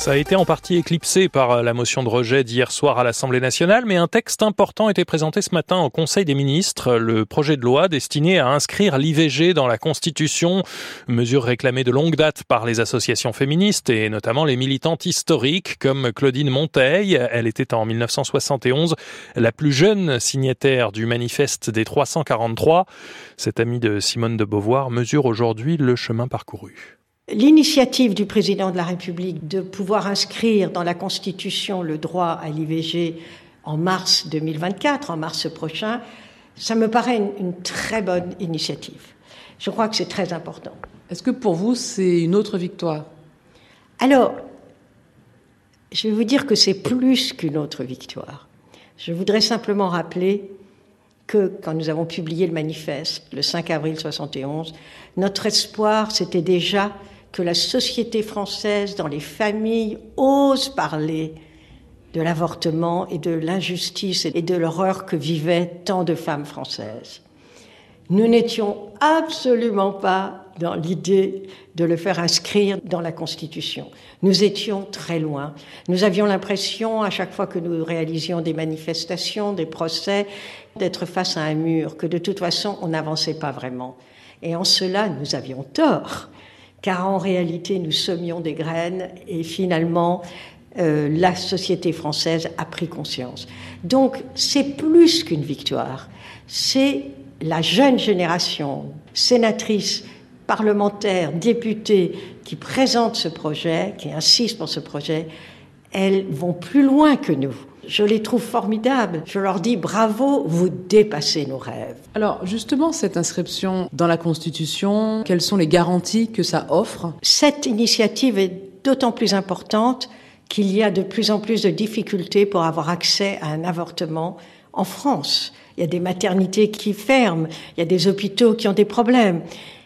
Ça a été en partie éclipsé par la motion de rejet d'hier soir à l'Assemblée nationale, mais un texte important été présenté ce matin au Conseil des ministres, le projet de loi destiné à inscrire l'IVG dans la Constitution, mesure réclamée de longue date par les associations féministes et notamment les militantes historiques comme Claudine Monteil. Elle était en 1971 la plus jeune signataire du manifeste des 343. Cette amie de Simone de Beauvoir mesure aujourd'hui le chemin parcouru. L'initiative du président de la République de pouvoir inscrire dans la Constitution le droit à l'IVG en mars 2024, en mars prochain, ça me paraît une, une très bonne initiative. Je crois que c'est très important. Est-ce que pour vous, c'est une autre victoire? Alors, je vais vous dire que c'est plus qu'une autre victoire. Je voudrais simplement rappeler que quand nous avons publié le manifeste le 5 avril 71, notre espoir, c'était déjà que la société française, dans les familles, ose parler de l'avortement et de l'injustice et de l'horreur que vivaient tant de femmes françaises. Nous n'étions absolument pas dans l'idée de le faire inscrire dans la Constitution. Nous étions très loin. Nous avions l'impression, à chaque fois que nous réalisions des manifestations, des procès, d'être face à un mur, que de toute façon, on n'avançait pas vraiment. Et en cela, nous avions tort car en réalité nous semions des graines et finalement euh, la société française a pris conscience. Donc c'est plus qu'une victoire, c'est la jeune génération, sénatrice, parlementaire, députée, qui présente ce projet, qui insiste pour ce projet, elles vont plus loin que nous. Je les trouve formidables. Je leur dis bravo, vous dépassez nos rêves. Alors justement, cette inscription dans la Constitution, quelles sont les garanties que ça offre? Cette initiative est d'autant plus importante qu'il y a de plus en plus de difficultés pour avoir accès à un avortement en France. Il y a des maternités qui ferment, il y a des hôpitaux qui ont des problèmes,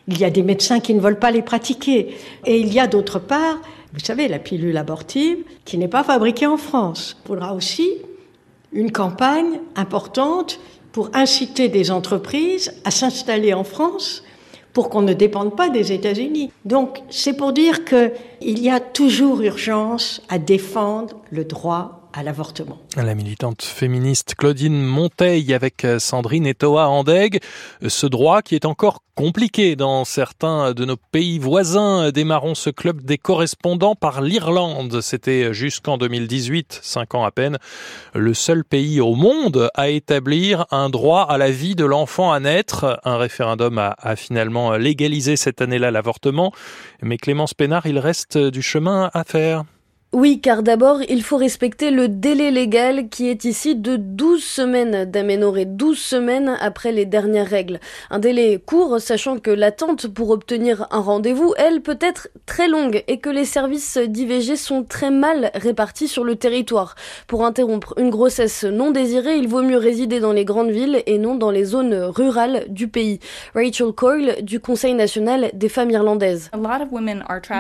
il y a des médecins qui ne veulent pas les pratiquer. Et il y a d'autre part vous savez, la pilule abortive, qui n'est pas fabriquée en France. Il faudra aussi une campagne importante pour inciter des entreprises à s'installer en France pour qu'on ne dépende pas des États-Unis. Donc, c'est pour dire qu'il y a toujours urgence à défendre le droit à l'avortement. La militante féministe Claudine Monteil avec euh, Sandrine Etoa Andeg. Ce droit qui est encore compliqué dans certains de nos pays voisins. Démarrons ce club des correspondants par l'Irlande. C'était jusqu'en 2018, cinq ans à peine, le seul pays au monde à établir un droit à la vie de l'enfant à naître. Un référendum a, a finalement légalisé cette année-là l'avortement. Mais Clémence Pénard, il reste du chemin à faire. Oui, car d'abord, il faut respecter le délai légal qui est ici de 12 semaines d'aménorrhée, 12 semaines après les dernières règles. Un délai court, sachant que l'attente pour obtenir un rendez-vous, elle, peut être très longue et que les services d'IVG sont très mal répartis sur le territoire. Pour interrompre une grossesse non désirée, il vaut mieux résider dans les grandes villes et non dans les zones rurales du pays. Rachel Coyle, du Conseil national des femmes irlandaises.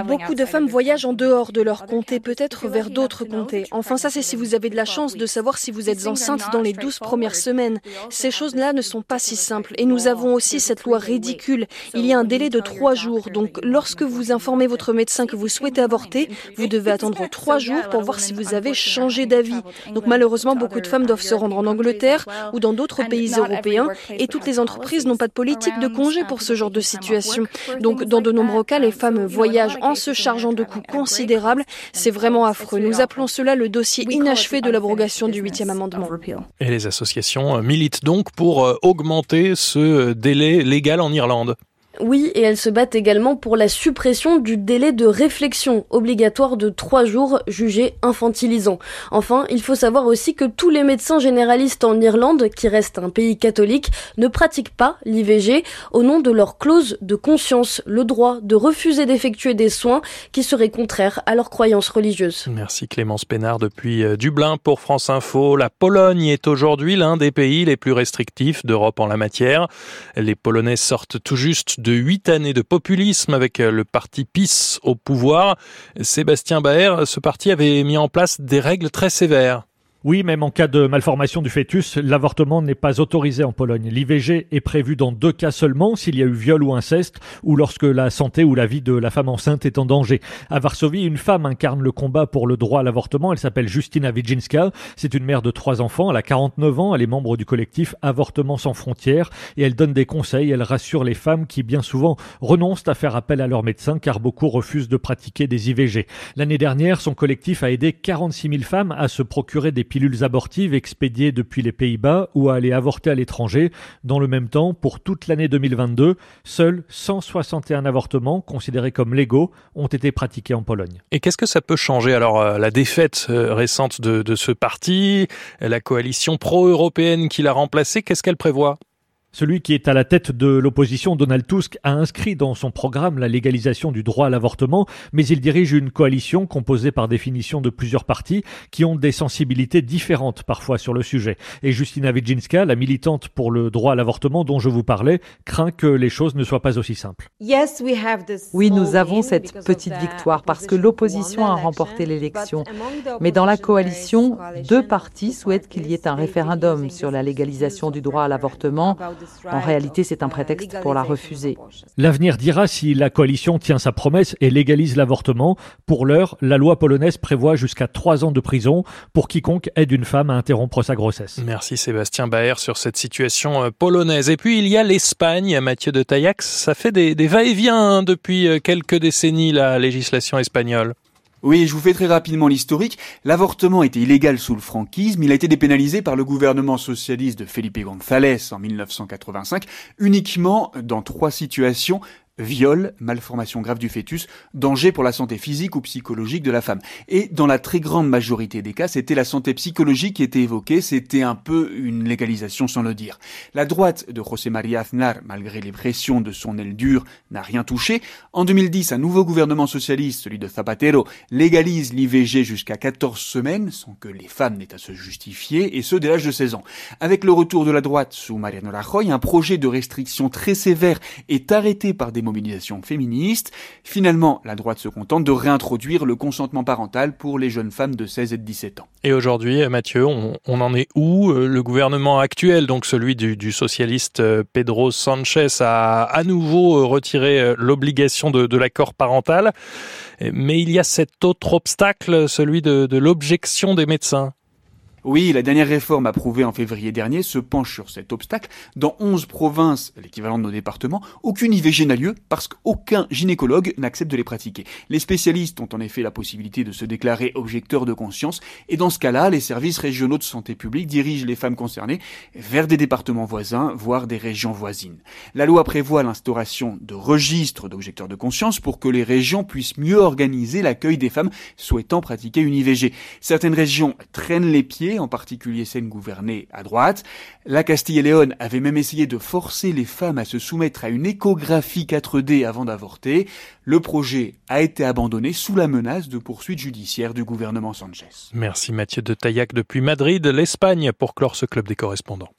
Beaucoup de femmes voyagent en dehors de leur comté, peut-être vers d'autres comtés. Enfin, ça, c'est si vous avez de la chance de savoir si vous êtes enceinte dans les douze premières semaines. Ces choses-là ne sont pas si simples. Et nous avons aussi cette loi ridicule. Il y a un délai de trois jours. Donc, lorsque vous informez votre médecin que vous souhaitez avorter, vous devez attendre trois jours pour voir si vous avez changé d'avis. Donc, malheureusement, beaucoup de femmes doivent se rendre en Angleterre ou dans d'autres pays européens et toutes les entreprises n'ont pas de politique de congé pour ce genre de situation. Donc, dans de nombreux cas, les femmes voyagent en se chargeant de coûts considérables. C'est vraiment affreux. Nous appelons cela le dossier inachevé de l'abrogation du huitième amendement. Et les associations militent donc pour euh, augmenter ce délai légal en Irlande. Oui, et elles se battent également pour la suppression du délai de réflexion obligatoire de trois jours jugé infantilisant. Enfin, il faut savoir aussi que tous les médecins généralistes en Irlande, qui reste un pays catholique, ne pratiquent pas l'IVG au nom de leur clause de conscience, le droit de refuser d'effectuer des soins qui seraient contraires à leurs croyances religieuses. Merci Clémence Pénard depuis euh, Dublin pour France Info. La Pologne est aujourd'hui l'un des pays les plus restrictifs d'Europe en la matière. Les Polonais sortent tout juste de huit années de populisme avec euh, le parti PIS au pouvoir. Sébastien Baer, ce parti avait mis en place des règles très sévères. Oui, même en cas de malformation du fœtus, l'avortement n'est pas autorisé en Pologne. L'IVG est prévu dans deux cas seulement, s'il y a eu viol ou inceste, ou lorsque la santé ou la vie de la femme enceinte est en danger. À Varsovie, une femme incarne le combat pour le droit à l'avortement. Elle s'appelle Justina Wijinska. C'est une mère de trois enfants. Elle a 49 ans. Elle est membre du collectif Avortement sans frontières et elle donne des conseils. Elle rassure les femmes qui, bien souvent, renoncent à faire appel à leur médecin car beaucoup refusent de pratiquer des IVG. L'année dernière, son collectif a aidé 46 000 femmes à se procurer des pilules abortives expédiées depuis les Pays-Bas ou à aller avorter à l'étranger. Dans le même temps, pour toute l'année 2022, seuls 161 avortements considérés comme légaux ont été pratiqués en Pologne. Et qu'est-ce que ça peut changer alors euh, la défaite euh, récente de, de ce parti, la coalition pro-européenne qui l'a remplacé, qu'est-ce qu'elle prévoit? Celui qui est à la tête de l'opposition, Donald Tusk, a inscrit dans son programme la légalisation du droit à l'avortement, mais il dirige une coalition composée par définition de plusieurs partis qui ont des sensibilités différentes parfois sur le sujet. Et Justina Wijinska, la militante pour le droit à l'avortement dont je vous parlais, craint que les choses ne soient pas aussi simples. Oui, nous avons cette petite victoire parce que l'opposition a remporté l'élection. Mais dans la coalition, deux partis souhaitent qu'il y ait un référendum sur la légalisation du droit à l'avortement en réalité, c'est un prétexte pour la refuser. L'avenir dira si la coalition tient sa promesse et légalise l'avortement. Pour l'heure, la loi polonaise prévoit jusqu'à trois ans de prison pour quiconque aide une femme à interrompre sa grossesse. Merci Sébastien Baer sur cette situation euh, polonaise. Et puis il y a l'Espagne, Mathieu de Taillax. Ça fait des, des va-et-vient hein, depuis euh, quelques décennies, la législation espagnole. Oui, je vous fais très rapidement l'historique. L'avortement était illégal sous le franquisme. Il a été dépénalisé par le gouvernement socialiste de Felipe González en 1985, uniquement dans trois situations viol, malformation grave du fœtus, danger pour la santé physique ou psychologique de la femme. Et dans la très grande majorité des cas, c'était la santé psychologique qui était évoquée, c'était un peu une légalisation sans le dire. La droite de José María Aznar, malgré les pressions de son aile dure, n'a rien touché. En 2010, un nouveau gouvernement socialiste, celui de Zapatero, légalise l'IVG jusqu'à 14 semaines, sans que les femmes n'aient à se justifier, et ce dès l'âge de 16 ans. Avec le retour de la droite sous Mariano Rajoy, un projet de restriction très sévère est arrêté par des mobilisation féministe. Finalement, la droite se contente de réintroduire le consentement parental pour les jeunes femmes de 16 et de 17 ans. Et aujourd'hui, Mathieu, on, en est où euh, Le gouvernement actuel, donc celui du, socialiste euh, Pedro Sanchez, a à nouveau euh, retiré l'obligation de, l'accord parental. Mais il y a cet autre obstacle, celui de l'objection des médecins. Oui, la dernière réforme approuvée en février dernier se penche sur cet obstacle. Dans 11 provinces, l'équivalent de nos départements, aucune IVG n'a lieu parce qu'aucun gynécologue n'accepte de les pratiquer. Les spécialistes ont en effet la possibilité de se déclarer objecteurs de conscience et dans ce cas-là, les services régionaux de santé publique dirigent les femmes concernées vers des départements voisins, voire des régions voisines. La loi prévoit l'instauration de registres d'objecteurs de conscience pour que les régions puissent mieux organiser l'accueil des femmes souhaitant pratiquer une IVG. Certaines régions traînent les pieds en particulier celles gouvernées à droite. La Castille et Léon avait même essayé de forcer les femmes à se soumettre à une échographie 4D avant d'avorter. Le projet a été abandonné sous la menace de poursuites judiciaires du gouvernement Sanchez. Merci Mathieu de Taillac depuis Madrid, l'Espagne, pour clore ce club des correspondants.